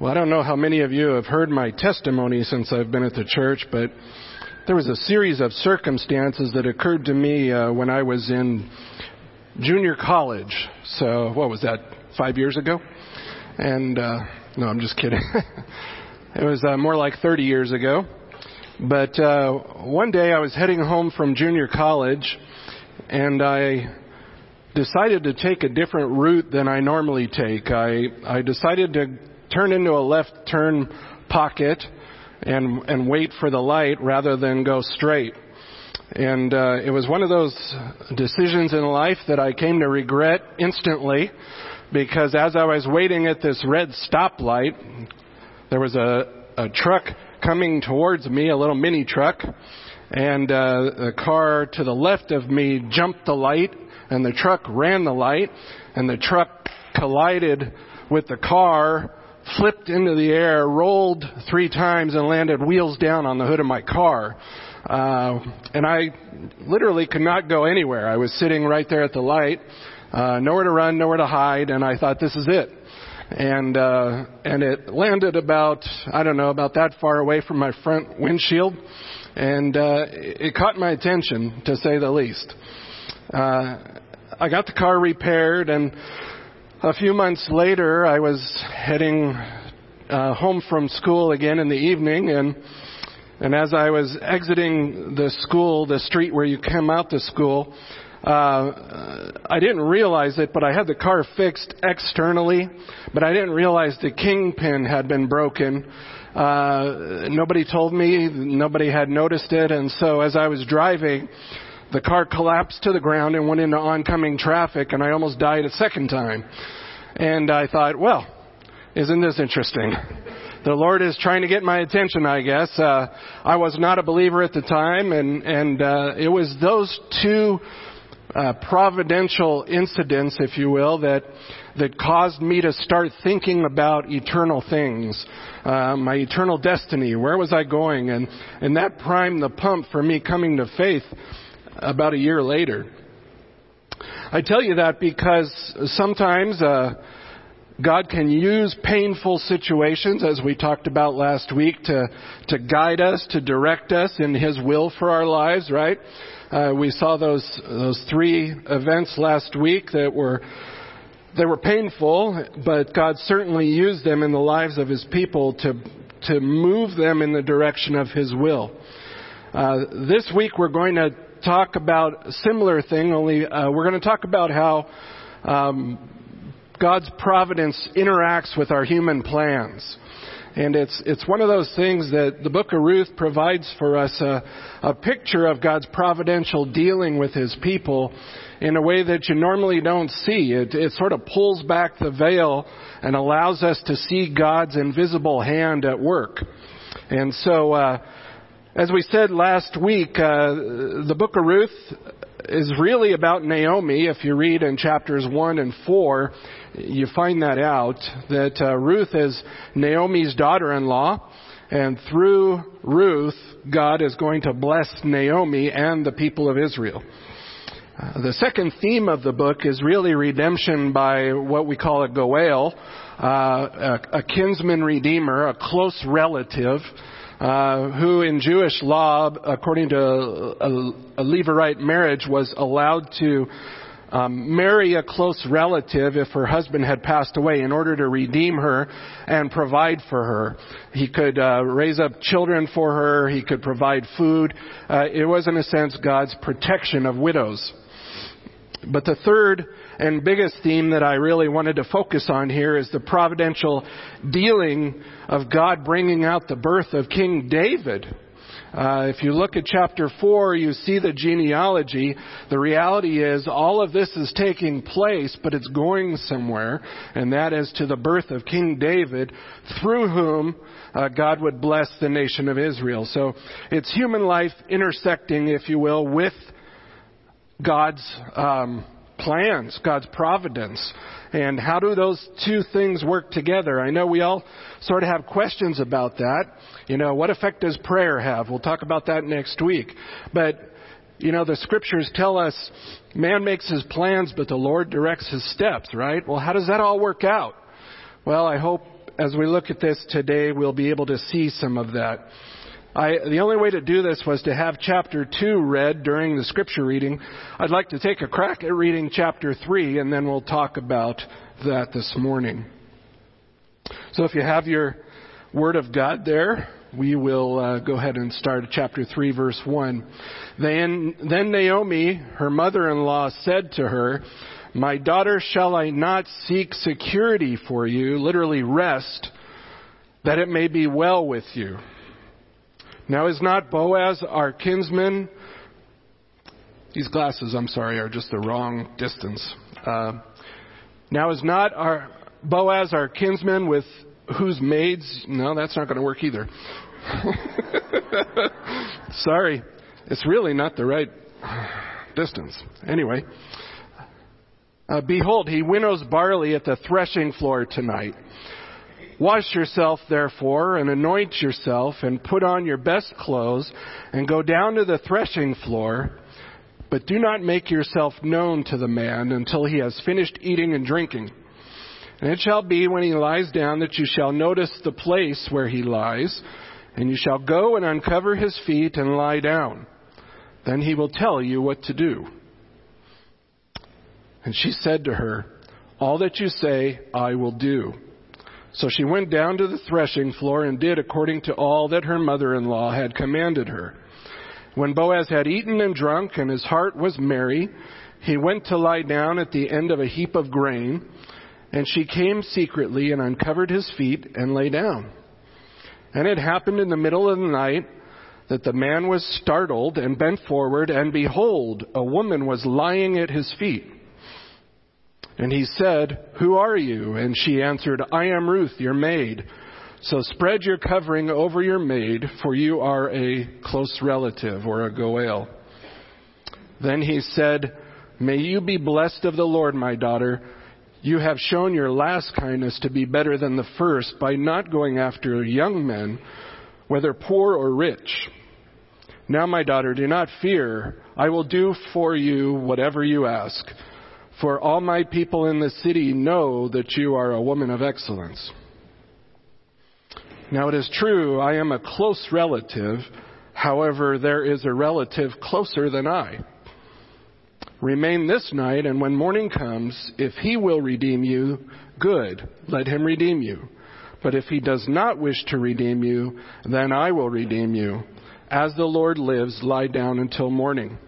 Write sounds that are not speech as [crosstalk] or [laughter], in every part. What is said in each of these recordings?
Well, I don't know how many of you have heard my testimony since I've been at the church, but there was a series of circumstances that occurred to me uh, when I was in junior college. So, what was that, five years ago? And, uh, no, I'm just kidding. [laughs] it was uh, more like 30 years ago. But uh, one day I was heading home from junior college, and I decided to take a different route than I normally take. I, I decided to turn into a left turn pocket and and wait for the light rather than go straight. And uh, it was one of those decisions in life that I came to regret instantly, because as I was waiting at this red stoplight, there was a a truck coming towards me, a little mini truck, and uh, the car to the left of me jumped the light, and the truck ran the light, and the truck collided with the car flipped into the air, rolled three times, and landed wheels down on the hood of my car. Uh, and I literally could not go anywhere. I was sitting right there at the light, uh, nowhere to run, nowhere to hide, and I thought, this is it. And uh, and it landed about I don't know about that far away from my front windshield, and uh, it caught my attention to say the least. Uh, I got the car repaired and a few months later, I was heading uh, home from school again in the evening, and and as I was exiting the school, the street where you come out to school, uh, I didn't realize it, but I had the car fixed externally, but I didn't realize the kingpin had been broken. Uh, nobody told me, nobody had noticed it, and so as I was driving, the car collapsed to the ground and went into oncoming traffic, and I almost died a second time. And I thought, well, isn't this interesting? The Lord is trying to get my attention, I guess. Uh, I was not a believer at the time, and and uh, it was those two uh, providential incidents, if you will, that that caused me to start thinking about eternal things, uh, my eternal destiny. Where was I going? And and that primed the pump for me coming to faith about a year later. I tell you that because sometimes uh, God can use painful situations, as we talked about last week, to to guide us, to direct us in His will for our lives. Right? Uh, we saw those those three events last week that were they were painful, but God certainly used them in the lives of His people to to move them in the direction of His will. Uh, this week we're going to talk about a similar thing, only uh, we're going to talk about how um, God's providence interacts with our human plans. And it's, it's one of those things that the book of Ruth provides for us a, a picture of God's providential dealing with his people in a way that you normally don't see. It, it sort of pulls back the veil and allows us to see God's invisible hand at work. And so, uh, as we said last week, uh, the book of Ruth is really about Naomi. If you read in chapters 1 and 4, you find that out, that uh, Ruth is Naomi's daughter-in-law, and through Ruth, God is going to bless Naomi and the people of Israel. Uh, the second theme of the book is really redemption by what we call a goel, uh, a, a kinsman redeemer, a close relative, uh, who in Jewish law, according to a, a Levirate marriage, was allowed to um, marry a close relative if her husband had passed away in order to redeem her and provide for her. He could uh, raise up children for her. He could provide food. Uh, it was, in a sense, God's protection of widows. But the third and biggest theme that I really wanted to focus on here is the providential dealing of God bringing out the birth of King David. Uh, if you look at chapter 4, you see the genealogy. The reality is all of this is taking place, but it's going somewhere, and that is to the birth of King David, through whom uh, God would bless the nation of Israel. So it's human life intersecting, if you will, with God's um, plans, God's providence. And how do those two things work together? I know we all sort of have questions about that. You know, what effect does prayer have? We'll talk about that next week. But, you know, the scriptures tell us man makes his plans, but the Lord directs his steps, right? Well, how does that all work out? Well, I hope as we look at this today, we'll be able to see some of that. I, the only way to do this was to have chapter 2 read during the scripture reading. I'd like to take a crack at reading chapter 3 and then we'll talk about that this morning. So if you have your Word of God there, we will uh, go ahead and start at chapter 3, verse 1. Then, then Naomi, her mother in law, said to her, My daughter, shall I not seek security for you, literally rest, that it may be well with you? Now, is not Boaz our kinsman? These glasses, I'm sorry, are just the wrong distance. Uh, now, is not our Boaz our kinsman with whose maids? No, that's not going to work either. [laughs] sorry, it's really not the right distance. Anyway, uh, behold, he winnows barley at the threshing floor tonight. Wash yourself, therefore, and anoint yourself, and put on your best clothes, and go down to the threshing floor. But do not make yourself known to the man until he has finished eating and drinking. And it shall be when he lies down that you shall notice the place where he lies, and you shall go and uncover his feet and lie down. Then he will tell you what to do. And she said to her, All that you say, I will do. So she went down to the threshing floor and did according to all that her mother in law had commanded her. When Boaz had eaten and drunk, and his heart was merry, he went to lie down at the end of a heap of grain, and she came secretly and uncovered his feet and lay down. And it happened in the middle of the night that the man was startled and bent forward, and behold, a woman was lying at his feet. And he said, Who are you? And she answered, I am Ruth, your maid. So spread your covering over your maid, for you are a close relative or a Goel. Then he said, May you be blessed of the Lord, my daughter. You have shown your last kindness to be better than the first by not going after young men, whether poor or rich. Now, my daughter, do not fear. I will do for you whatever you ask. For all my people in the city know that you are a woman of excellence. Now it is true, I am a close relative. However, there is a relative closer than I. Remain this night, and when morning comes, if he will redeem you, good, let him redeem you. But if he does not wish to redeem you, then I will redeem you. As the Lord lives, lie down until morning.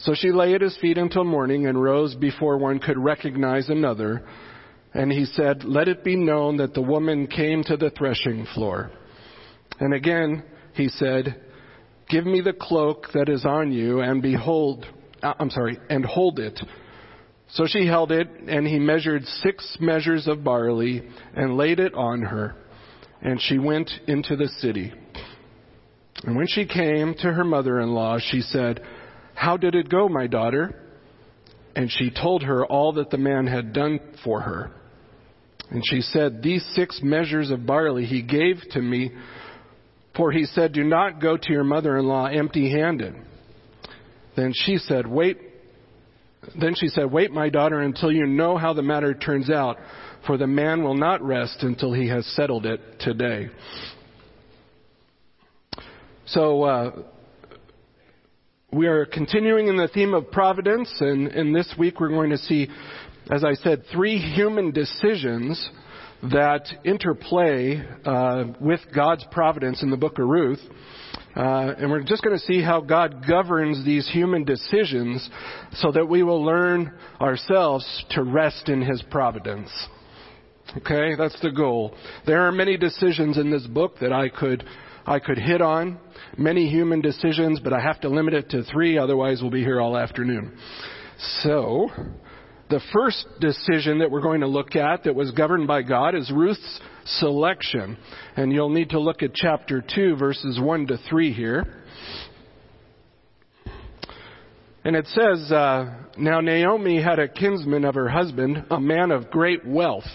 So she lay at his feet until morning and rose before one could recognize another. And he said, Let it be known that the woman came to the threshing floor. And again he said, Give me the cloak that is on you, and behold, uh, I'm sorry, and hold it. So she held it, and he measured six measures of barley and laid it on her. And she went into the city. And when she came to her mother in law, she said, how did it go, my daughter? And she told her all that the man had done for her. And she said, These six measures of barley he gave to me, for he said, Do not go to your mother in law empty handed. Then she said, Wait. Then she said, Wait, my daughter, until you know how the matter turns out, for the man will not rest until he has settled it today. So, uh, we are continuing in the theme of providence, and, and this week we're going to see, as I said, three human decisions that interplay uh, with God's providence in the book of Ruth. Uh, and we're just going to see how God governs these human decisions so that we will learn ourselves to rest in His providence. Okay, that's the goal. There are many decisions in this book that I could I could hit on many human decisions, but I have to limit it to three, otherwise we'll be here all afternoon. So, the first decision that we're going to look at that was governed by God is Ruth's selection. And you'll need to look at chapter 2, verses 1 to 3 here. And it says, uh, Now Naomi had a kinsman of her husband, a man of great wealth,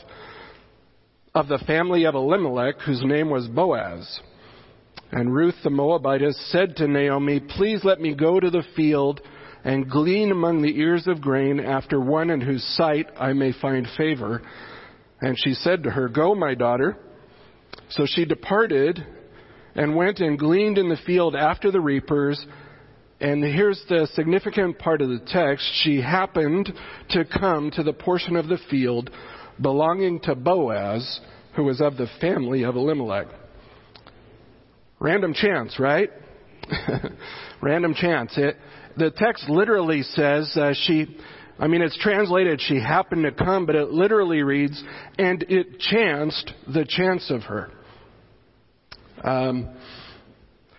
of the family of Elimelech, whose name was Boaz. And Ruth the Moabitess said to Naomi, Please let me go to the field and glean among the ears of grain after one in whose sight I may find favor. And she said to her, Go, my daughter. So she departed and went and gleaned in the field after the reapers. And here's the significant part of the text. She happened to come to the portion of the field belonging to Boaz, who was of the family of Elimelech. Random chance, right? [laughs] Random chance. It, the text literally says uh, she, I mean, it's translated she happened to come, but it literally reads, and it chanced the chance of her. Um,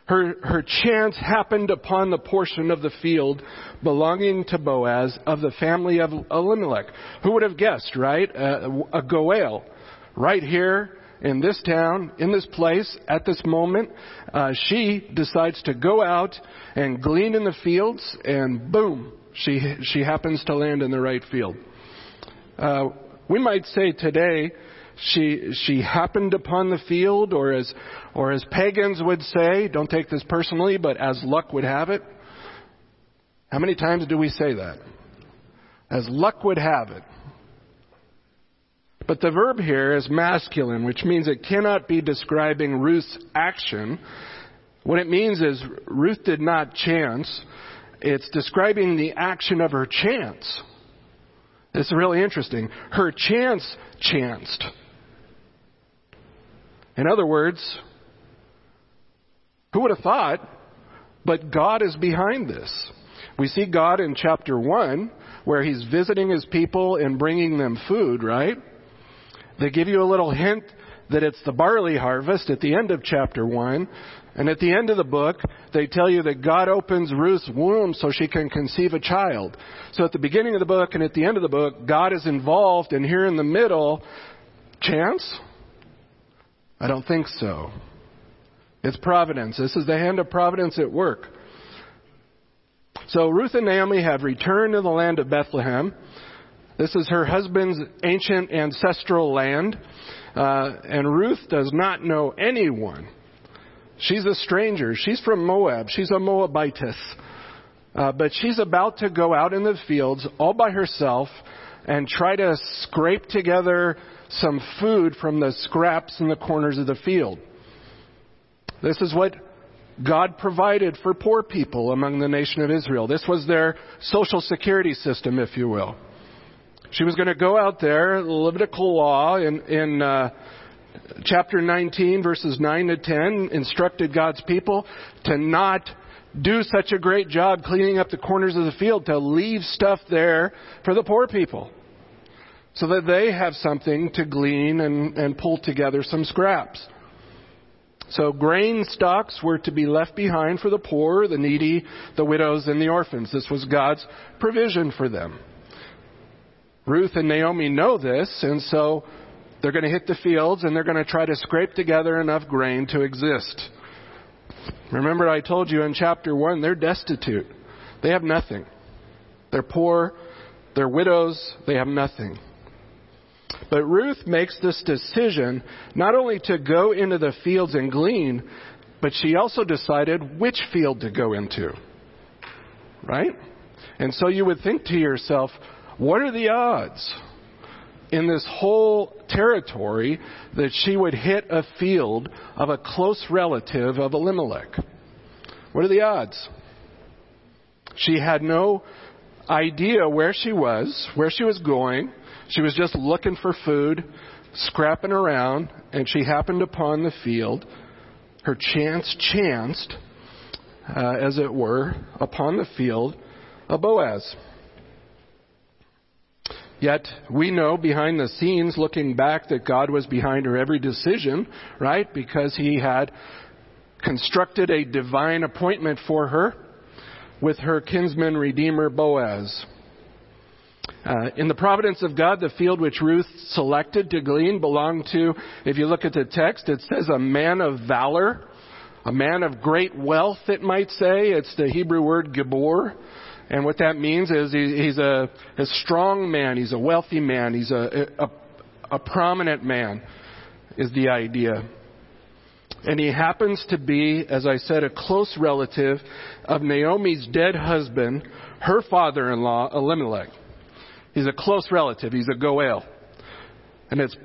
her, her chance happened upon the portion of the field belonging to Boaz of the family of Elimelech. Who would have guessed, right? Uh, a Goel. Right here in this town, in this place, at this moment, uh, she decides to go out and glean in the fields, and boom, she, she happens to land in the right field. Uh, we might say today, she, she happened upon the field, or as, or as pagans would say, don't take this personally, but as luck would have it. How many times do we say that? As luck would have it. But the verb here is masculine, which means it cannot be describing Ruth's action. What it means is Ruth did not chance. It's describing the action of her chance. It's really interesting. Her chance chanced. In other words, who would have thought? But God is behind this. We see God in chapter 1, where he's visiting his people and bringing them food, right? They give you a little hint that it's the barley harvest at the end of chapter 1. And at the end of the book, they tell you that God opens Ruth's womb so she can conceive a child. So at the beginning of the book and at the end of the book, God is involved, and here in the middle, chance? I don't think so. It's providence. This is the hand of providence at work. So Ruth and Naomi have returned to the land of Bethlehem. This is her husband's ancient ancestral land. Uh, and Ruth does not know anyone. She's a stranger. She's from Moab. She's a Moabitess. Uh, but she's about to go out in the fields all by herself and try to scrape together some food from the scraps in the corners of the field. This is what God provided for poor people among the nation of Israel. This was their social security system, if you will. She was going to go out there, the Levitical law in, in uh, chapter 19, verses 9 to 10, instructed God's people to not do such a great job cleaning up the corners of the field, to leave stuff there for the poor people so that they have something to glean and, and pull together some scraps. So grain stocks were to be left behind for the poor, the needy, the widows, and the orphans. This was God's provision for them. Ruth and Naomi know this, and so they're going to hit the fields and they're going to try to scrape together enough grain to exist. Remember, I told you in chapter 1, they're destitute. They have nothing. They're poor. They're widows. They have nothing. But Ruth makes this decision not only to go into the fields and glean, but she also decided which field to go into. Right? And so you would think to yourself, what are the odds in this whole territory that she would hit a field of a close relative of Elimelech? What are the odds? She had no idea where she was, where she was going. She was just looking for food, scrapping around, and she happened upon the field. Her chance chanced, uh, as it were, upon the field of Boaz. Yet we know behind the scenes, looking back, that God was behind her every decision, right? Because he had constructed a divine appointment for her with her kinsman redeemer Boaz. Uh, in the providence of God, the field which Ruth selected to glean belonged to, if you look at the text, it says a man of valor, a man of great wealth, it might say. It's the Hebrew word gibor. And what that means is he, he's a, a, strong man, he's a wealthy man, he's a, a, a prominent man, is the idea. And he happens to be, as I said, a close relative of Naomi's dead husband, her father in law, Elimelech. He's a close relative. He's a Goel. And it's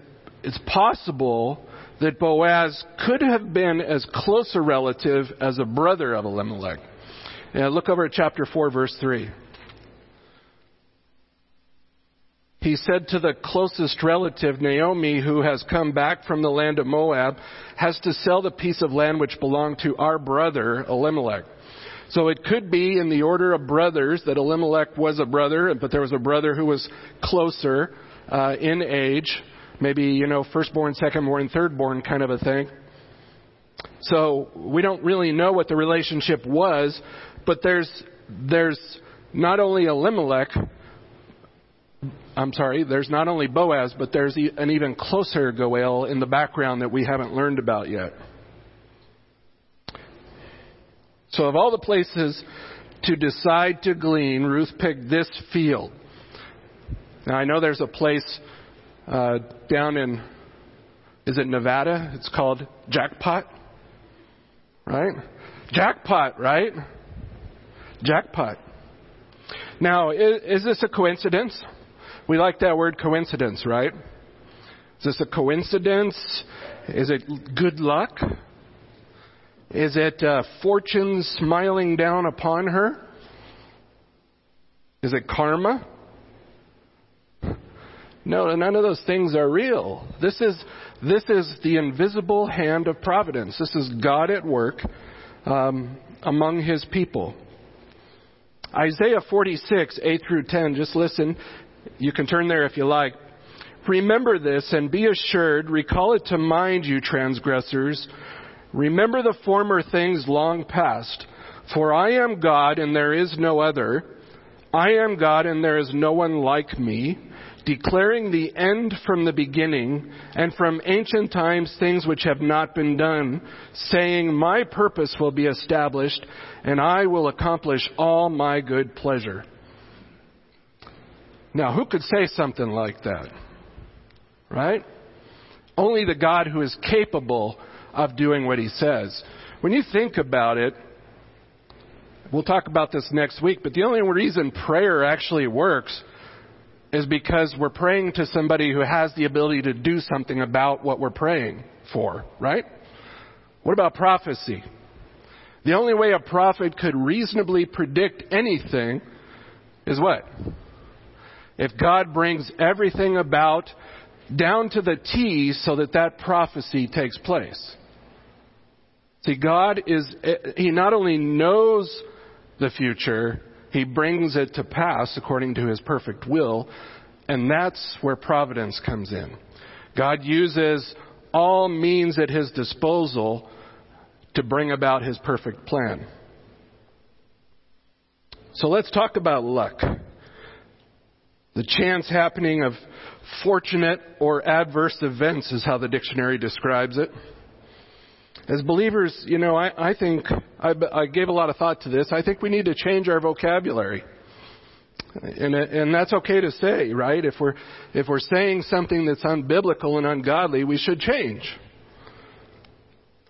it's possible that Boaz could have been as close a relative as a brother of Elimelech. Look over at chapter 4, verse 3. He said to the closest relative, Naomi, who has come back from the land of Moab, has to sell the piece of land which belonged to our brother, Elimelech. So it could be in the order of brothers that Elimelech was a brother, but there was a brother who was closer uh, in age, maybe, you know, firstborn, secondborn, thirdborn kind of a thing. So we don't really know what the relationship was, but there's, there's not only Elimelech, I'm sorry, there's not only Boaz, but there's an even closer Goel in the background that we haven't learned about yet. So, of all the places to decide to glean, Ruth picked this field. Now, I know there's a place uh, down in, is it Nevada? It's called Jackpot, right? Jackpot, right? Jackpot. Now, is, is this a coincidence? We like that word coincidence, right? Is this a coincidence? Is it good luck? Is it uh, fortune smiling down upon her? Is it karma? No, none of those things are real. This is, this is the invisible hand of providence. This is God at work um, among his people. Isaiah 46, 8 through 10, just listen. You can turn there if you like. Remember this and be assured, recall it to mind, you transgressors. Remember the former things long past. For I am God and there is no other. I am God and there is no one like me, declaring the end from the beginning and from ancient times things which have not been done, saying, My purpose will be established and I will accomplish all my good pleasure. Now, who could say something like that? Right? Only the God who is capable of doing what he says. When you think about it, we'll talk about this next week, but the only reason prayer actually works is because we're praying to somebody who has the ability to do something about what we're praying for, right? What about prophecy? The only way a prophet could reasonably predict anything is what? if God brings everything about down to the T so that that prophecy takes place. See, God is, He not only knows the future, He brings it to pass according to His perfect will, and that's where providence comes in. God uses all means at His disposal to bring about His perfect plan. So let's talk about luck. The chance happening of fortunate or adverse events is how the dictionary describes it. As believers, you know, I, I think, I, I gave a lot of thought to this. I think we need to change our vocabulary. And, and that's okay to say, right? If we're, if we're saying something that's unbiblical and ungodly, we should change.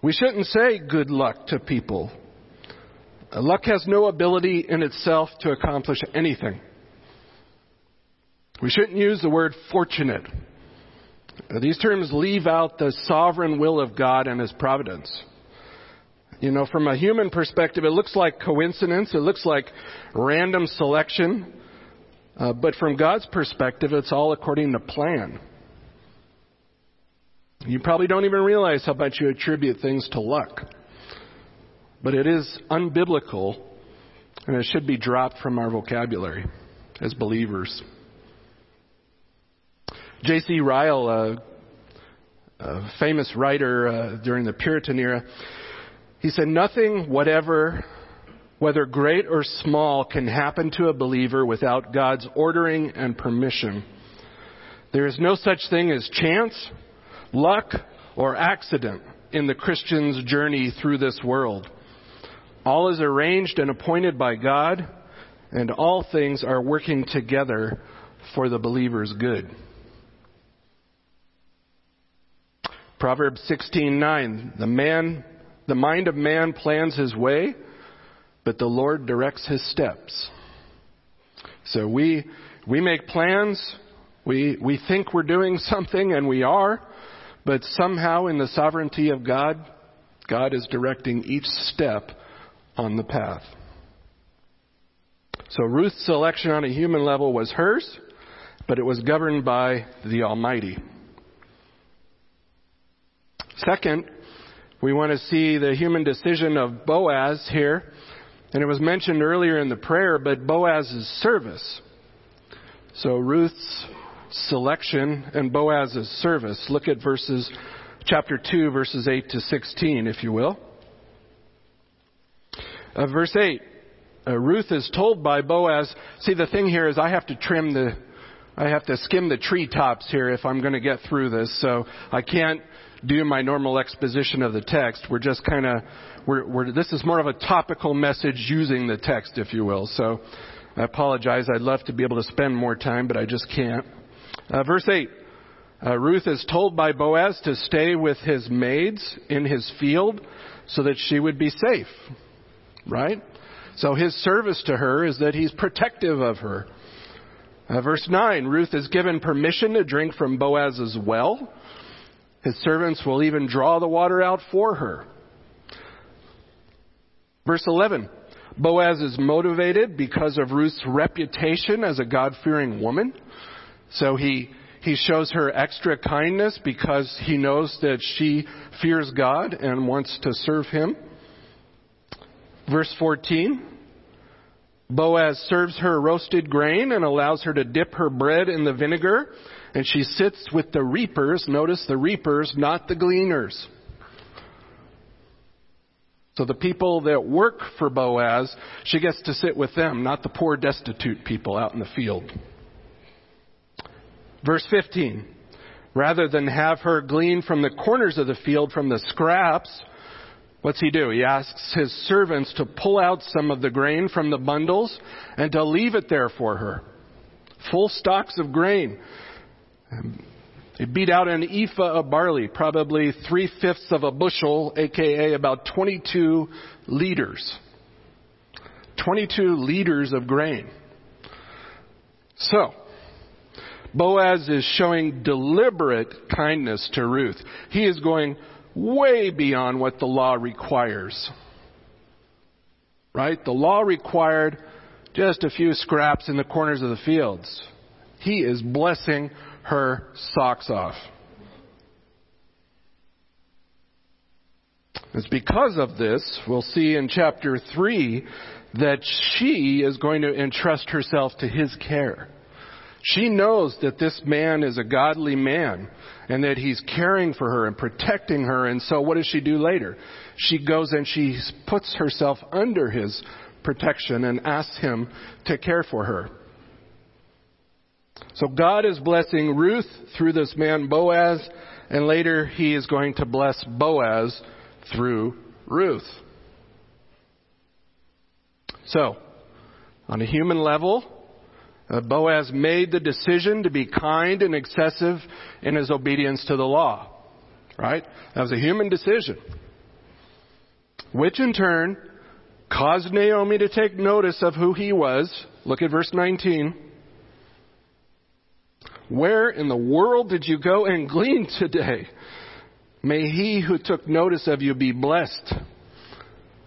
We shouldn't say good luck to people. Luck has no ability in itself to accomplish anything. We shouldn't use the word fortunate. These terms leave out the sovereign will of God and His providence. You know, from a human perspective, it looks like coincidence, it looks like random selection, uh, but from God's perspective, it's all according to plan. You probably don't even realize how much you attribute things to luck. But it is unbiblical, and it should be dropped from our vocabulary as believers. J.C. Ryle, a, a, famous writer uh, during the Puritan era, he said, Nothing, whatever, whether great or small, can happen to a believer without God's ordering and permission. There is no such thing as chance, luck, or accident in the Christian's journey through this world. All is arranged and appointed by God, and all things are working together for the believer's good. Proverbs 16:9 The man the mind of man plans his way but the Lord directs his steps. So we we make plans, we we think we're doing [laughs] something and we are, But somehow, in the sovereignty of God, God is directing each step on the path. So Ruth's selection on a human level was hers, but it was governed by the Almighty. Second, we want to see the human decision of Boaz here. And it was mentioned earlier in the prayer, but Boaz's service. So Ruth's selection and Boaz's service. Look at verses, chapter 2, verses 8 to 16, if you will. Uh, verse 8. Uh, Ruth is told by Boaz, see the thing here is I have to trim the, I have to skim the treetops here if I'm going to get through this, so I can't do my normal exposition of the text. We're just kind of, we're, we're, this is more of a topical message using the text, if you will. So I apologize. I'd love to be able to spend more time, but I just can't. Uh, verse 8. Uh, Ruth is told by Boaz to stay with his maids in his field so that she would be safe. Right? So his service to her is that he's protective of her. Uh, verse 9 Ruth is given permission to drink from Boaz's well. His servants will even draw the water out for her. Verse 11 Boaz is motivated because of Ruth's reputation as a God fearing woman. So he, he shows her extra kindness because he knows that she fears God and wants to serve him. Verse 14 Boaz serves her roasted grain and allows her to dip her bread in the vinegar, and she sits with the reapers. Notice the reapers, not the gleaners. So the people that work for Boaz, she gets to sit with them, not the poor, destitute people out in the field. Verse 15. Rather than have her glean from the corners of the field from the scraps, what's he do? He asks his servants to pull out some of the grain from the bundles and to leave it there for her. Full stocks of grain. Um, they beat out an ephah of barley, probably three fifths of a bushel, aka about 22 liters. 22 liters of grain. So, Boaz is showing deliberate kindness to Ruth. He is going way beyond what the law requires. Right? The law required just a few scraps in the corners of the fields. He is blessing her socks off. It's because of this, we'll see in chapter 3, that she is going to entrust herself to his care. She knows that this man is a godly man and that he's caring for her and protecting her. And so what does she do later? She goes and she puts herself under his protection and asks him to care for her. So God is blessing Ruth through this man Boaz, and later he is going to bless Boaz through Ruth. So, on a human level, uh, Boaz made the decision to be kind and excessive in his obedience to the law. Right? That was a human decision. Which in turn caused Naomi to take notice of who he was. Look at verse 19. Where in the world did you go and glean today? May he who took notice of you be blessed.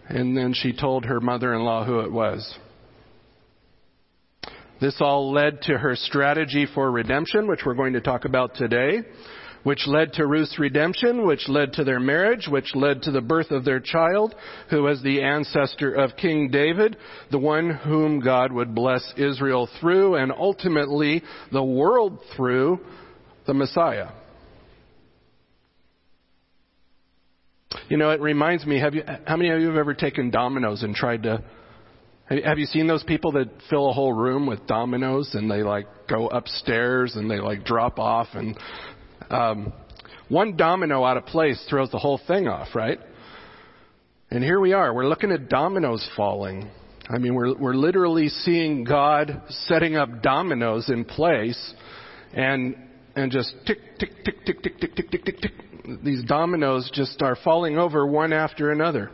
And then she told her mother in law who it was. This all led to her strategy for redemption, which we're going to talk about today, which led to Ruth's redemption, which led to their marriage, which led to the birth of their child, who was the ancestor of King David, the one whom God would bless Israel through, and ultimately the world through the Messiah. You know, it reminds me, have you, how many of you have ever taken dominoes and tried to have you seen those people that fill a whole room with dominoes and they like go upstairs and they like drop off and um, one domino out of place throws the whole thing off, right? And here we are. We're looking at dominoes falling. I mean, we're we're literally seeing God setting up dominoes in place, and and just tick tick tick tick tick tick tick tick tick tick. These dominoes just are falling over one after another.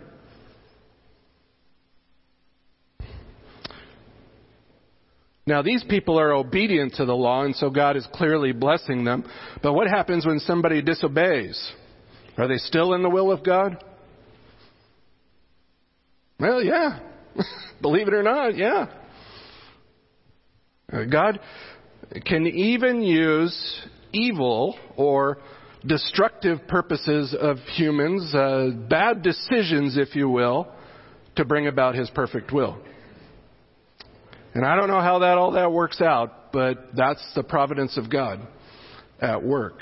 Now, these people are obedient to the law, and so God is clearly blessing them. But what happens when somebody disobeys? Are they still in the will of God? Well, yeah. [laughs] Believe it or not, yeah. Uh, God can even use evil or destructive purposes of humans, uh, bad decisions, if you will, to bring about His perfect will. And I don't know how that all that works out, but that's the providence of God at work.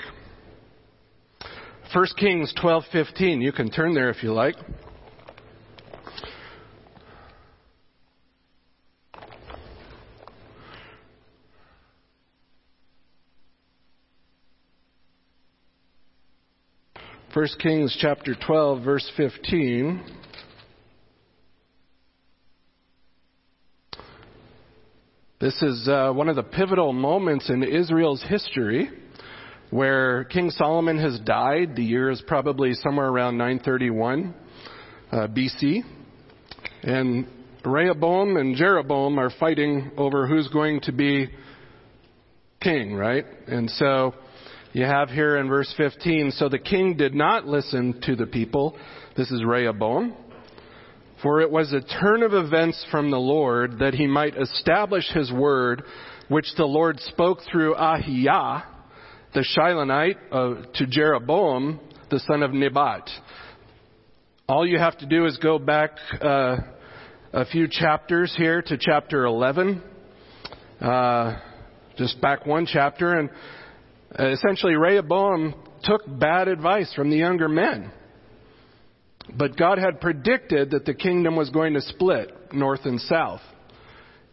1 Kings 12:15, you can turn there if you like. First Kings chapter 12 verse 15 This is uh, one of the pivotal moments in Israel's history where King Solomon has died. The year is probably somewhere around 931 uh, BC. And Rehoboam and Jeroboam are fighting over who's going to be king, right? And so you have here in verse 15, so the king did not listen to the people. This is Rehoboam. For it was a turn of events from the Lord that he might establish his word, which the Lord spoke through Ahijah, the Shilonite, uh, to Jeroboam, the son of Nebat. All you have to do is go back uh, a few chapters here to chapter 11, uh, just back one chapter, and essentially Rehoboam took bad advice from the younger men. But God had predicted that the kingdom was going to split north and south.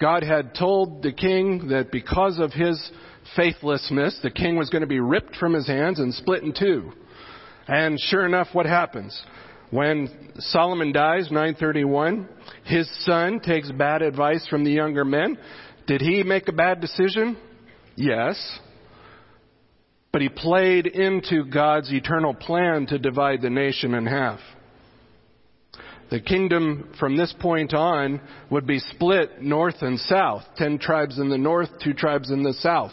God had told the king that because of his faithlessness, the king was going to be ripped from his hands and split in two. And sure enough, what happens? When Solomon dies, 931, his son takes bad advice from the younger men. Did he make a bad decision? Yes. But he played into God's eternal plan to divide the nation in half. The kingdom from this point on would be split north and south. Ten tribes in the north, two tribes in the south.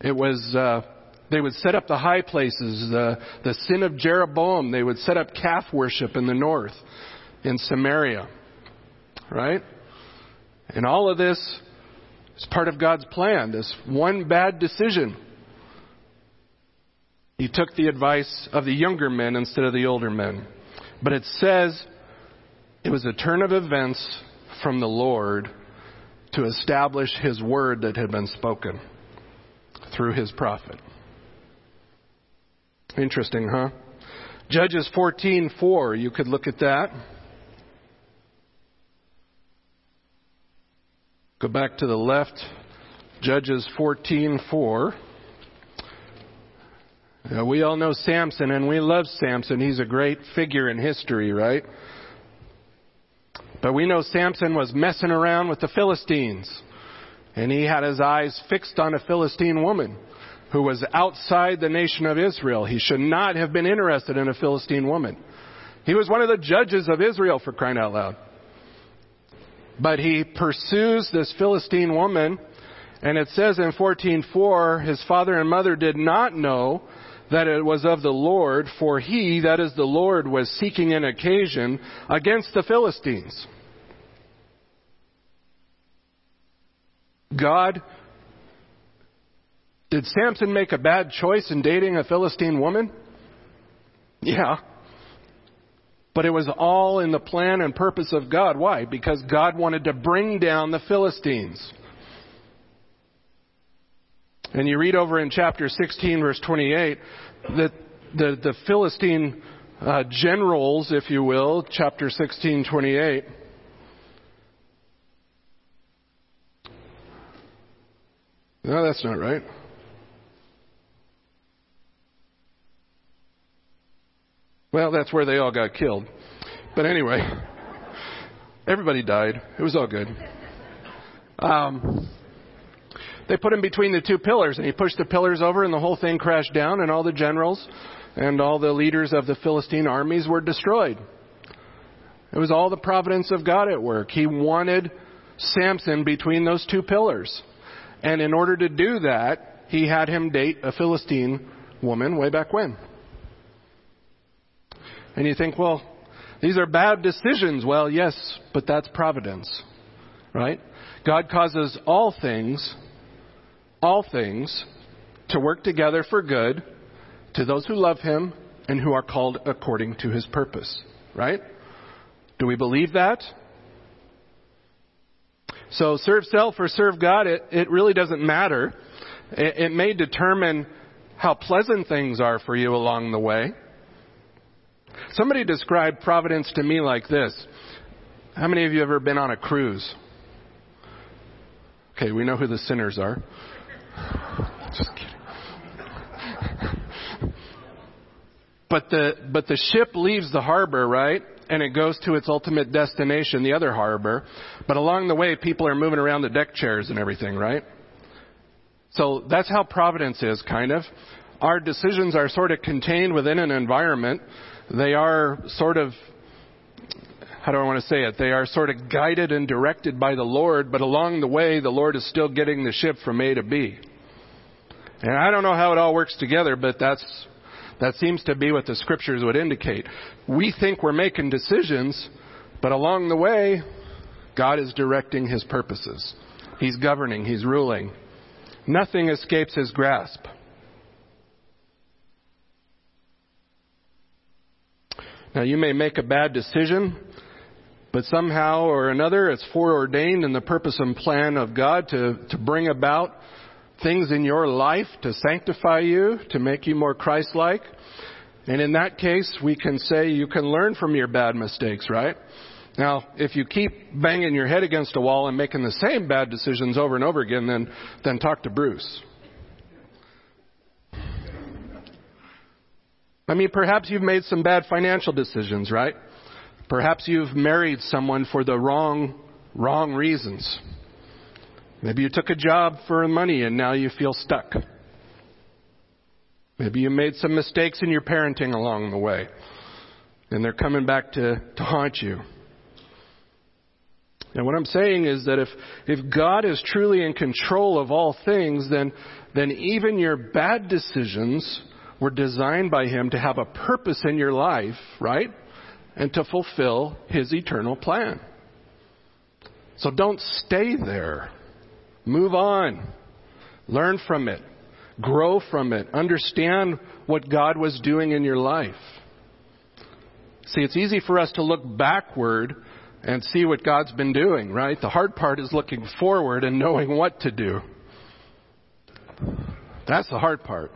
It was, uh, they would set up the high places, the, the sin of Jeroboam. They would set up calf worship in the north, in Samaria. Right? And all of this is part of God's plan. This one bad decision. He took the advice of the younger men instead of the older men. But it says it was a turn of events from the Lord to establish his word that had been spoken through his prophet. Interesting, huh? Judges 14:4, you could look at that. Go back to the left. Judges 14:4. We all know Samson, and we love Samson. He's a great figure in history, right? But we know Samson was messing around with the Philistines, and he had his eyes fixed on a Philistine woman who was outside the nation of Israel. He should not have been interested in a Philistine woman. He was one of the judges of Israel, for crying out loud. But he pursues this Philistine woman, and it says in 14:4, his father and mother did not know that it was of the Lord, for he, that is the Lord, was seeking an occasion against the Philistines. God, did Samson make a bad choice in dating a Philistine woman? Yeah. But it was all in the plan and purpose of God. Why? Because God wanted to bring down the Philistines. And you read over in chapter 16, verse 28, that the, the Philistine uh, generals, if you will, chapter 16, 28, No, that's not right. Well, that's where they all got killed. But anyway, [laughs] everybody died. It was all good. Um, they put him between the two pillars, and he pushed the pillars over, and the whole thing crashed down, and all the generals and all the leaders of the Philistine armies were destroyed. It was all the providence of God at work. He wanted Samson between those two pillars. And in order to do that, he had him date a Philistine woman way back when. And you think, well, these are bad decisions. Well, yes, but that's providence, right? God causes all things, all things, to work together for good to those who love Him and who are called according to His purpose, right? Do we believe that? So serve self or serve God, it, it really doesn't matter. It, it may determine how pleasant things are for you along the way. Somebody described providence to me like this. How many of you have ever been on a cruise? Okay, we know who the sinners are. Just kidding. But the, but the ship leaves the harbor, right? And it goes to its ultimate destination, the other harbor. But along the way, people are moving around the deck chairs and everything, right? So that's how providence is, kind of. Our decisions are sort of contained within an environment. They are sort of, how do I want to say it? They are sort of guided and directed by the Lord, but along the way, the Lord is still getting the ship from A to B. And I don't know how it all works together, but that's that seems to be what the scriptures would indicate. We think we're making decisions, but along the way, God is directing his purposes. He's governing, he's ruling. Nothing escapes his grasp. Now, you may make a bad decision, but somehow or another it's foreordained in the purpose and plan of God to, to bring about things in your life to sanctify you, to make you more Christ like. And in that case, we can say you can learn from your bad mistakes, right? Now, if you keep banging your head against a wall and making the same bad decisions over and over again, then, then talk to Bruce. I mean, perhaps you've made some bad financial decisions, right? Perhaps you've married someone for the wrong, wrong reasons. Maybe you took a job for money and now you feel stuck. Maybe you made some mistakes in your parenting along the way and they're coming back to, to haunt you. And what I'm saying is that if, if God is truly in control of all things, then, then even your bad decisions were designed by Him to have a purpose in your life, right? And to fulfill His eternal plan. So don't stay there. Move on. Learn from it. Grow from it. Understand what God was doing in your life. See, it's easy for us to look backward and see what God's been doing, right? The hard part is looking forward and knowing what to do. That's the hard part.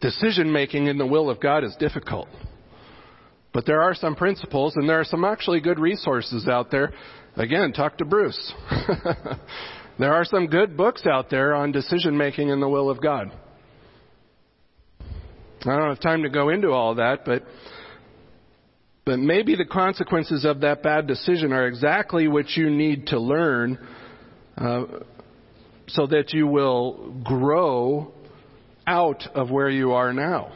Decision making in the will of God is difficult. But there are some principles and there are some actually good resources out there. Again, talk to Bruce. [laughs] There are some good books out there on decision making and the will of God. I don't have time to go into all that, but but maybe the consequences of that bad decision are exactly what you need to learn uh, so that you will grow out of where you are now.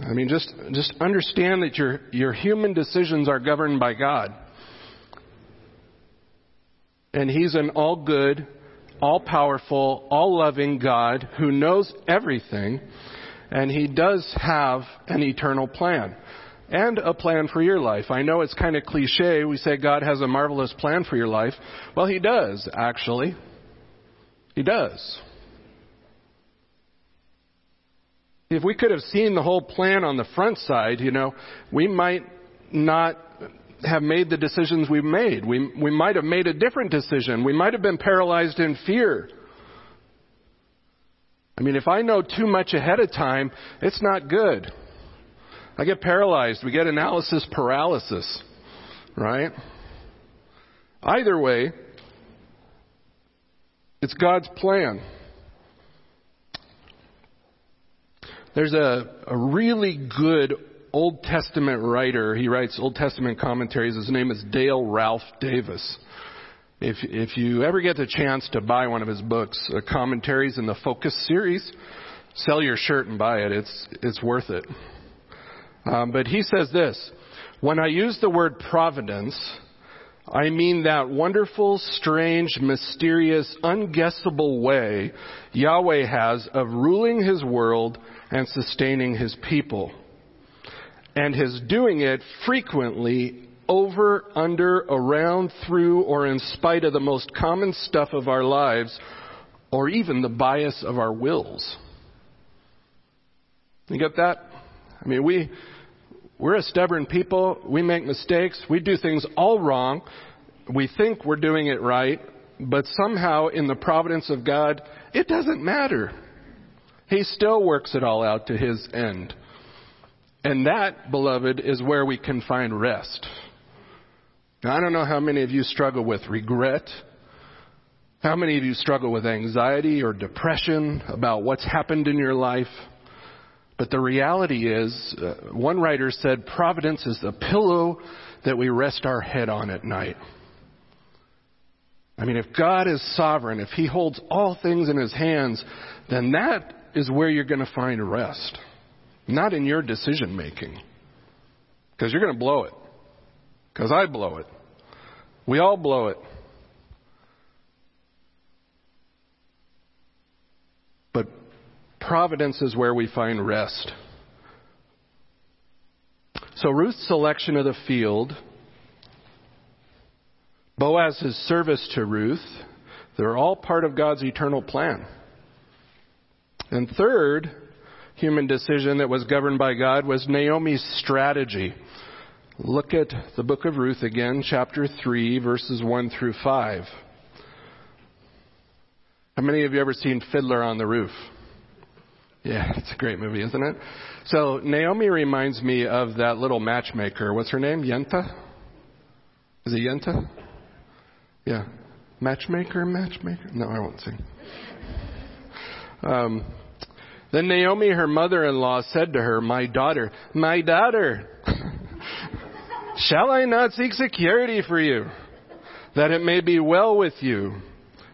I mean, just just understand that your your human decisions are governed by God. And He's an all good, all powerful, all loving God who knows everything. And He does have an eternal plan and a plan for your life. I know it's kind of cliche. We say God has a marvelous plan for your life. Well, He does, actually. He does. If we could have seen the whole plan on the front side, you know, we might not have made the decisions we've made. We, we might have made a different decision. We might have been paralyzed in fear. I mean, if I know too much ahead of time, it's not good. I get paralyzed. We get analysis paralysis, right? Either way, it's God's plan. There's a, a really good Old Testament writer. He writes Old Testament commentaries. His name is Dale Ralph Davis. If, if you ever get the chance to buy one of his books, uh, commentaries in the Focus series, sell your shirt and buy it. It's, it's worth it. Um, but he says this When I use the word providence, I mean that wonderful, strange, mysterious, unguessable way Yahweh has of ruling His world and sustaining His people. And His doing it frequently over, under, around, through, or in spite of the most common stuff of our lives, or even the bias of our wills. You get that? I mean, we, we're a stubborn people. We make mistakes. We do things all wrong. We think we're doing it right, but somehow in the providence of God, it doesn't matter. He still works it all out to his end. And that, beloved, is where we can find rest. Now, I don't know how many of you struggle with regret. How many of you struggle with anxiety or depression about what's happened in your life? But the reality is, uh, one writer said, providence is the pillow that we rest our head on at night. I mean, if God is sovereign, if He holds all things in His hands, then that is where you're going to find rest. Not in your decision making. Because you're going to blow it. Because I blow it. We all blow it. But providence is where we find rest. So Ruth's selection of the field, Boaz's service to Ruth, they're all part of God's eternal plan. And third, human decision that was governed by God was Naomi's strategy. Look at the book of Ruth again, chapter 3, verses 1 through 5. How many of you ever seen Fiddler on the Roof? Yeah, [laughs] it's a great movie, isn't it? So Naomi reminds me of that little matchmaker. What's her name? Yenta? Is it Yenta? Yeah. Matchmaker, matchmaker? No, I won't sing. Um, then Naomi, her mother in law, said to her, My daughter, my daughter, shall I not seek security for you, that it may be well with you?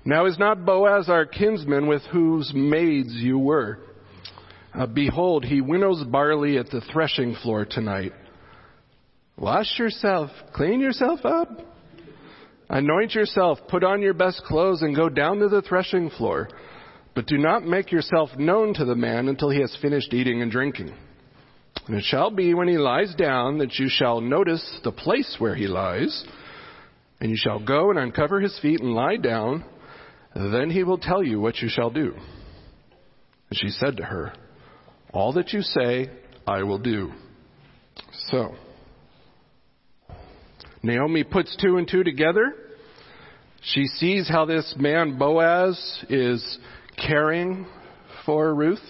Now is not Boaz our kinsman with whose maids you were? Uh, behold, he winnows barley at the threshing floor tonight. Wash yourself, clean yourself up, anoint yourself, put on your best clothes, and go down to the threshing floor. But do not make yourself known to the man until he has finished eating and drinking. And it shall be when he lies down that you shall notice the place where he lies, and you shall go and uncover his feet and lie down. Then he will tell you what you shall do. And she said to her, all that you say, I will do. So, Naomi puts two and two together. She sees how this man Boaz is caring for Ruth.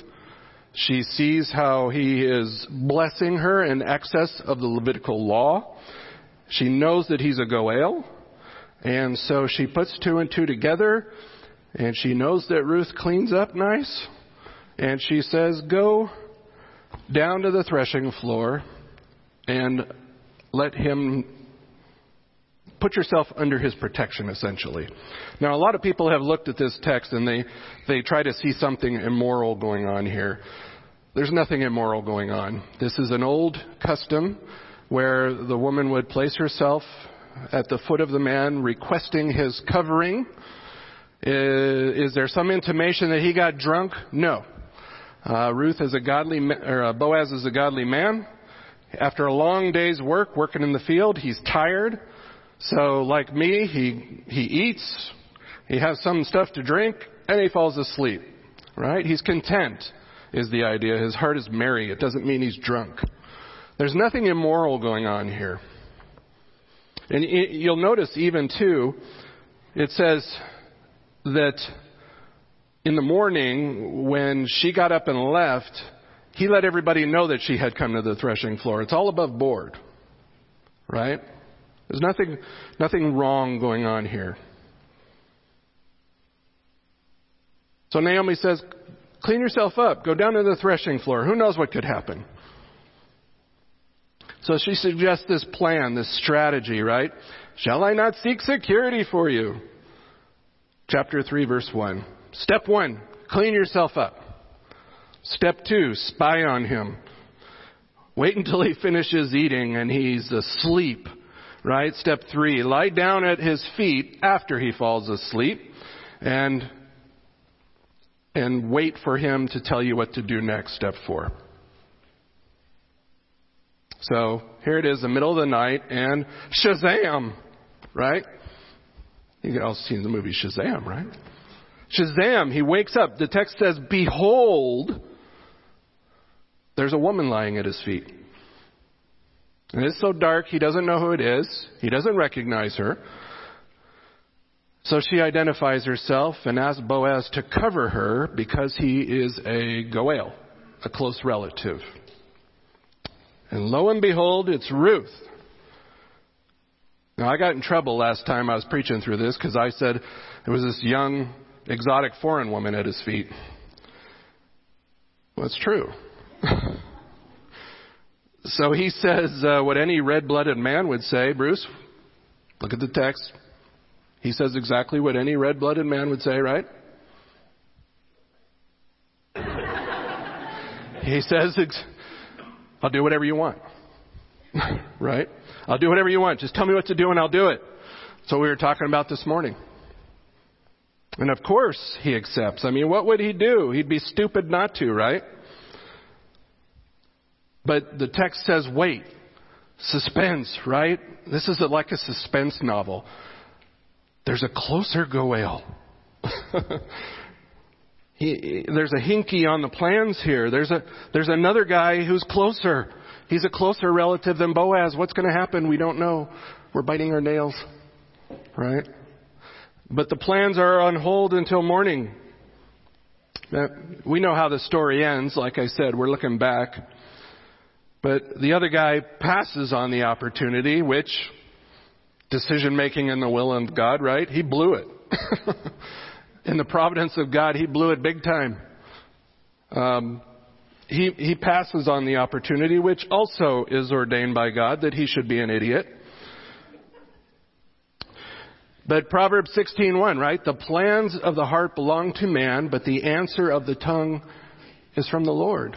She sees how he is blessing her in excess of the Levitical law. She knows that he's a Goel. And so she puts two and two together. And she knows that Ruth cleans up nice. And she says, Go down to the threshing floor and let him put yourself under his protection essentially. Now a lot of people have looked at this text and they they try to see something immoral going on here. There's nothing immoral going on. This is an old custom where the woman would place herself at the foot of the man requesting his covering. Is, is there some intimation that he got drunk? No. Uh, Ruth is a godly, or uh, Boaz is a godly man. After a long day's work, working in the field, he's tired. So, like me, he he eats, he has some stuff to drink, and he falls asleep. Right? He's content, is the idea. His heart is merry. It doesn't mean he's drunk. There's nothing immoral going on here. And you'll notice even too, it says that in the morning, when she got up and left, he let everybody know that she had come to the threshing floor. It's all above board. Right? There's nothing, nothing wrong going on here. So Naomi says, clean yourself up. Go down to the threshing floor. Who knows what could happen? So she suggests this plan, this strategy, right? Shall I not seek security for you? Chapter 3, verse 1. Step one, clean yourself up. Step two, spy on him. Wait until he finishes eating and he's asleep. Right? Step three, lie down at his feet after he falls asleep and, and wait for him to tell you what to do next. Step four. So here it is, the middle of the night, and Shazam! Right? You all see the movie Shazam, right? Shazam! He wakes up. The text says, Behold, there's a woman lying at his feet. And it's so dark, he doesn't know who it is. He doesn't recognize her. So she identifies herself and asks Boaz to cover her because he is a Goel, a close relative. And lo and behold, it's Ruth. Now, I got in trouble last time I was preaching through this because I said it was this young, exotic foreign woman at his feet. Well, it's true. [laughs] So he says uh, what any red blooded man would say, Bruce. Look at the text. He says exactly what any red blooded man would say, right? [laughs] he says, I'll do whatever you want. [laughs] right? I'll do whatever you want. Just tell me what to do and I'll do it. So we were talking about this morning. And of course he accepts. I mean, what would he do? He'd be stupid not to, right? But the text says, wait. Suspense, right? This is like a suspense novel. There's a closer Goel. [laughs] he, there's a hinky on the plans here. There's a there's another guy who's closer. He's a closer relative than Boaz. What's going to happen? We don't know. We're biting our nails, right? But the plans are on hold until morning. We know how the story ends. Like I said, we're looking back. But the other guy passes on the opportunity, which decision making in the will of God, right? He blew it. [laughs] in the providence of God, he blew it big time. Um, he, he passes on the opportunity, which also is ordained by God, that he should be an idiot. But Proverbs 16:1, right? The plans of the heart belong to man, but the answer of the tongue is from the Lord.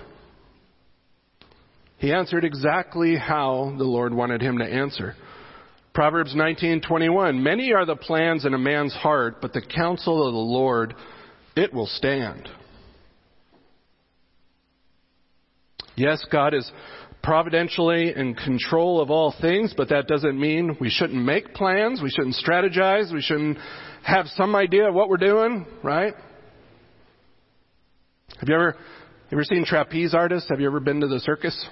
He answered exactly how the Lord wanted him to answer. Proverbs 19:21 Many are the plans in a man's heart, but the counsel of the Lord it will stand. Yes, God is providentially in control of all things, but that doesn't mean we shouldn't make plans, we shouldn't strategize, we shouldn't have some idea of what we're doing, right? Have you ever ever seen trapeze artists? Have you ever been to the circus?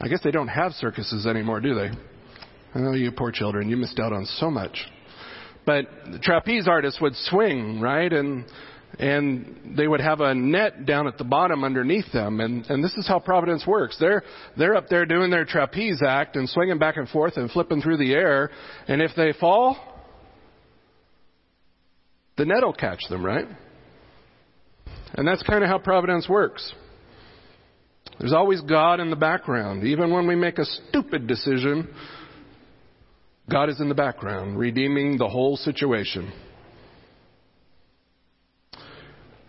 I guess they don't have circuses anymore, do they? Oh, you poor children, you missed out on so much. But trapeze artists would swing, right? And and they would have a net down at the bottom underneath them and and this is how providence works they're they're up there doing their trapeze act and swinging back and forth and flipping through the air and if they fall the net will catch them right and that's kind of how providence works there's always God in the background. Even when we make a stupid decision, God is in the background, redeeming the whole situation.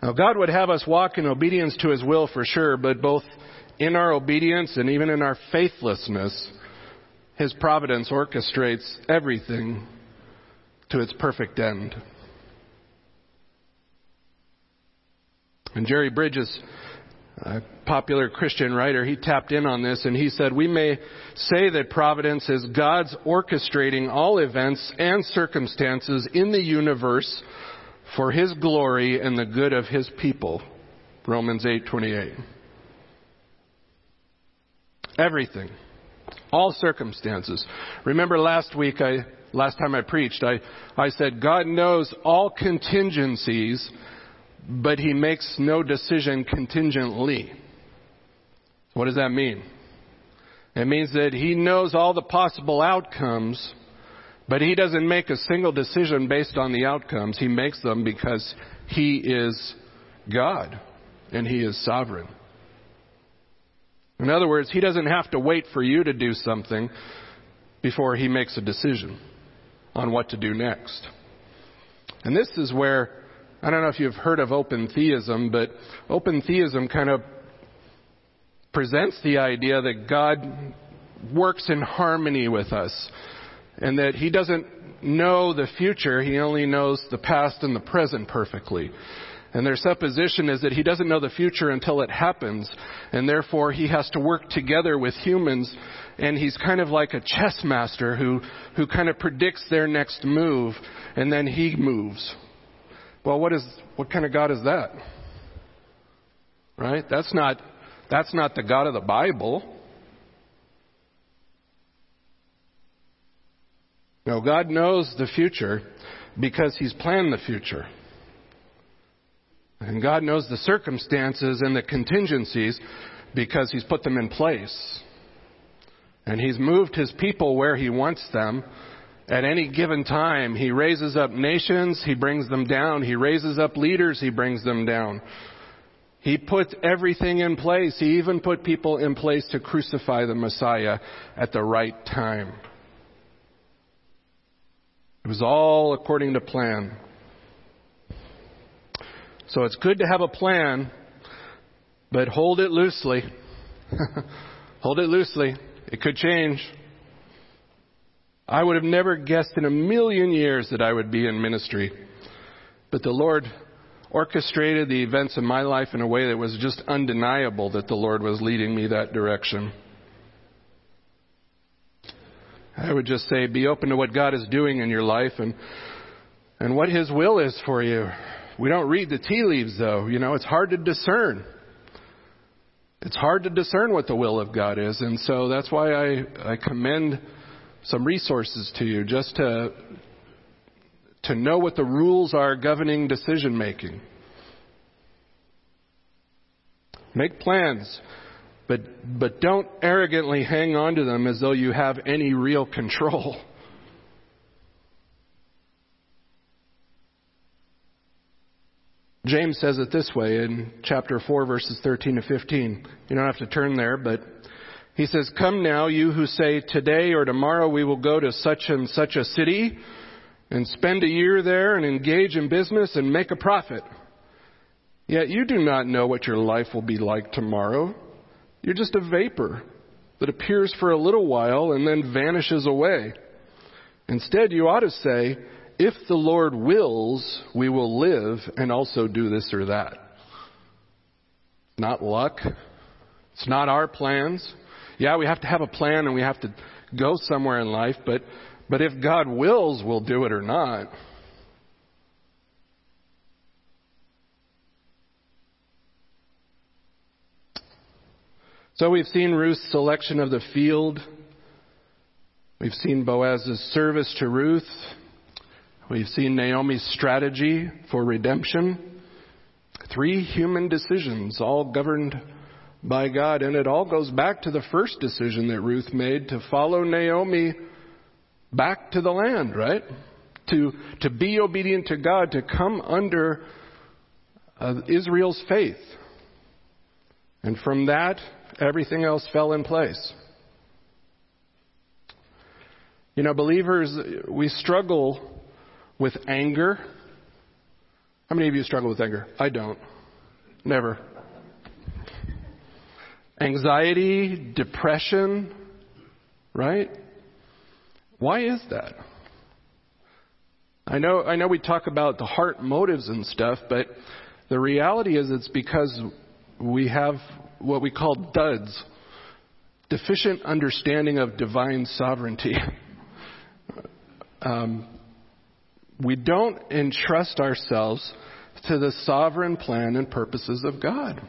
Now, God would have us walk in obedience to His will for sure, but both in our obedience and even in our faithlessness, His providence orchestrates everything to its perfect end. And Jerry Bridges a popular Christian writer, he tapped in on this and he said, We may say that providence is God's orchestrating all events and circumstances in the universe for his glory and the good of his people. Romans 8:28. Everything. All circumstances. Remember last week I last time I preached, I, I said God knows all contingencies but he makes no decision contingently. What does that mean? It means that he knows all the possible outcomes, but he doesn't make a single decision based on the outcomes. He makes them because he is God and he is sovereign. In other words, he doesn't have to wait for you to do something before he makes a decision on what to do next. And this is where I don't know if you've heard of open theism, but open theism kind of presents the idea that God works in harmony with us. and that he doesn't know the future, he only knows the past and the present perfectly. And their supposition is that he doesn't know the future until it happens, and therefore he has to work together with humans, and he's kind of like a chess master who, who kind of predicts their next move, and then he moves. Well, what is, what kind of God is that? Right? That's not, that's not the God of the Bible. No, God knows the future because He's planned the future. And God knows the circumstances and the contingencies because He's put them in place. And He's moved His people where He wants them. At any given time, He raises up nations, He brings them down. He raises up leaders, He brings them down. He puts everything in place. He even put people in place to crucify the Messiah at the right time. It was all according to plan. So it's good to have a plan, but hold it loosely. [laughs] hold it loosely. It could change. I would have never guessed in a million years that I would be in ministry. But the Lord orchestrated the events of my life in a way that was just undeniable that the Lord was leading me that direction. I would just say be open to what God is doing in your life and and what his will is for you. We don't read the tea leaves though, you know, it's hard to discern. It's hard to discern what the will of God is, and so that's why I, I commend some resources to you just to to know what the rules are governing decision making. Make plans. But, but don't arrogantly hang on to them as though you have any real control. [laughs] James says it this way in chapter 4, verses 13 to 15. You don't have to turn there, but he says, Come now, you who say, Today or tomorrow we will go to such and such a city and spend a year there and engage in business and make a profit. Yet you do not know what your life will be like tomorrow. You're just a vapor that appears for a little while and then vanishes away. Instead, you ought to say, if the Lord wills, we will live and also do this or that. Not luck. It's not our plans. Yeah, we have to have a plan and we have to go somewhere in life, but, but if God wills, we'll do it or not. So we've seen Ruth's selection of the field. We've seen Boaz's service to Ruth. We've seen Naomi's strategy for redemption. Three human decisions, all governed by God. And it all goes back to the first decision that Ruth made to follow Naomi back to the land, right? To, to be obedient to God, to come under uh, Israel's faith. And from that, everything else fell in place. You know, believers, we struggle with anger. How many of you struggle with anger? I don't. Never. Anxiety, depression, right? Why is that? I know, I know we talk about the heart motives and stuff, but the reality is it's because we have what we call duds, deficient understanding of divine sovereignty. [laughs] um, we don't entrust ourselves to the sovereign plan and purposes of God.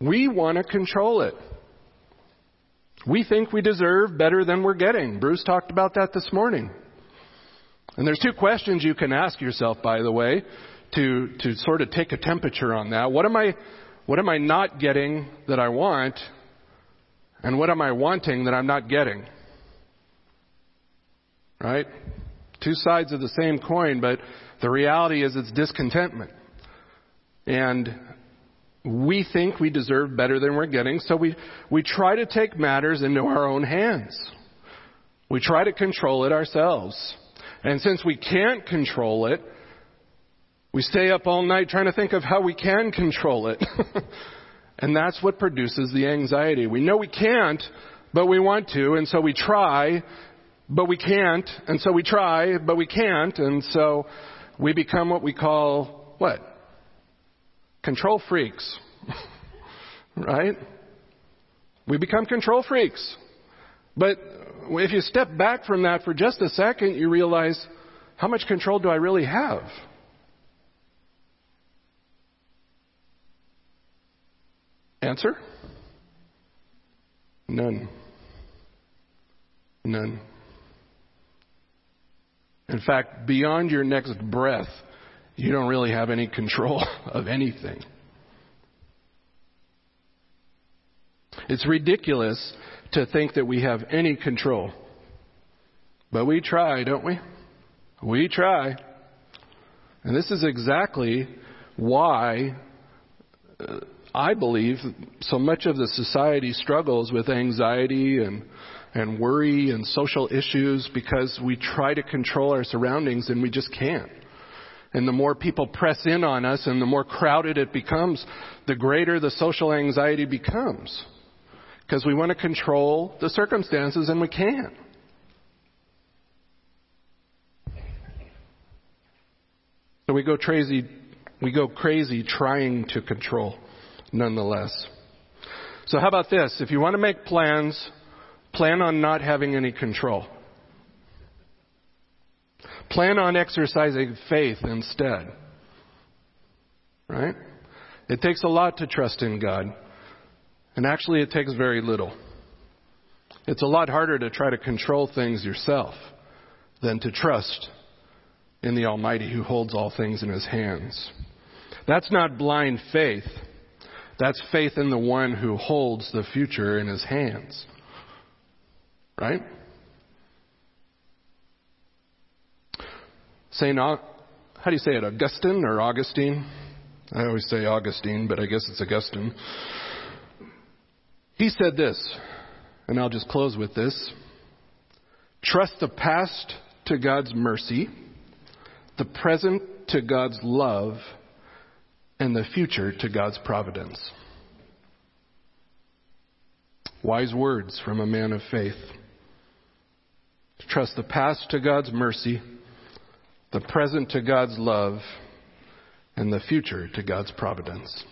We want to control it. We think we deserve better than we're getting. Bruce talked about that this morning. And there's two questions you can ask yourself, by the way, to, to sort of take a temperature on that. What am I, what am I not getting that I want? And what am I wanting that I'm not getting? Right? Two sides of the same coin, but the reality is it's discontentment. And we think we deserve better than we're getting, so we, we try to take matters into our own hands. We try to control it ourselves. And since we can't control it, we stay up all night trying to think of how we can control it. [laughs] and that's what produces the anxiety. We know we can't, but we want to, and so we try, but we can't, and so we try, but we can't, and so we become what we call what? Control freaks. [laughs] right? We become control freaks. But if you step back from that for just a second, you realize how much control do I really have? Answer? None. None. In fact, beyond your next breath, you don't really have any control [laughs] of anything. It's ridiculous to think that we have any control. But we try, don't we? We try. And this is exactly why uh, I believe so much of the society struggles with anxiety and, and worry and social issues because we try to control our surroundings and we just can't. And the more people press in on us and the more crowded it becomes, the greater the social anxiety becomes because we want to control the circumstances and we can't. So we go crazy, we go crazy trying to control nonetheless. So how about this? If you want to make plans, plan on not having any control. Plan on exercising faith instead. Right? It takes a lot to trust in God. And actually, it takes very little. It's a lot harder to try to control things yourself than to trust in the Almighty who holds all things in his hands. That's not blind faith. That's faith in the one who holds the future in his hands. Right? St. how do you say it, Augustine or Augustine? I always say Augustine, but I guess it's Augustine. He said this, and I'll just close with this. Trust the past to God's mercy, the present to God's love, and the future to God's providence. Wise words from a man of faith. Trust the past to God's mercy, the present to God's love, and the future to God's providence.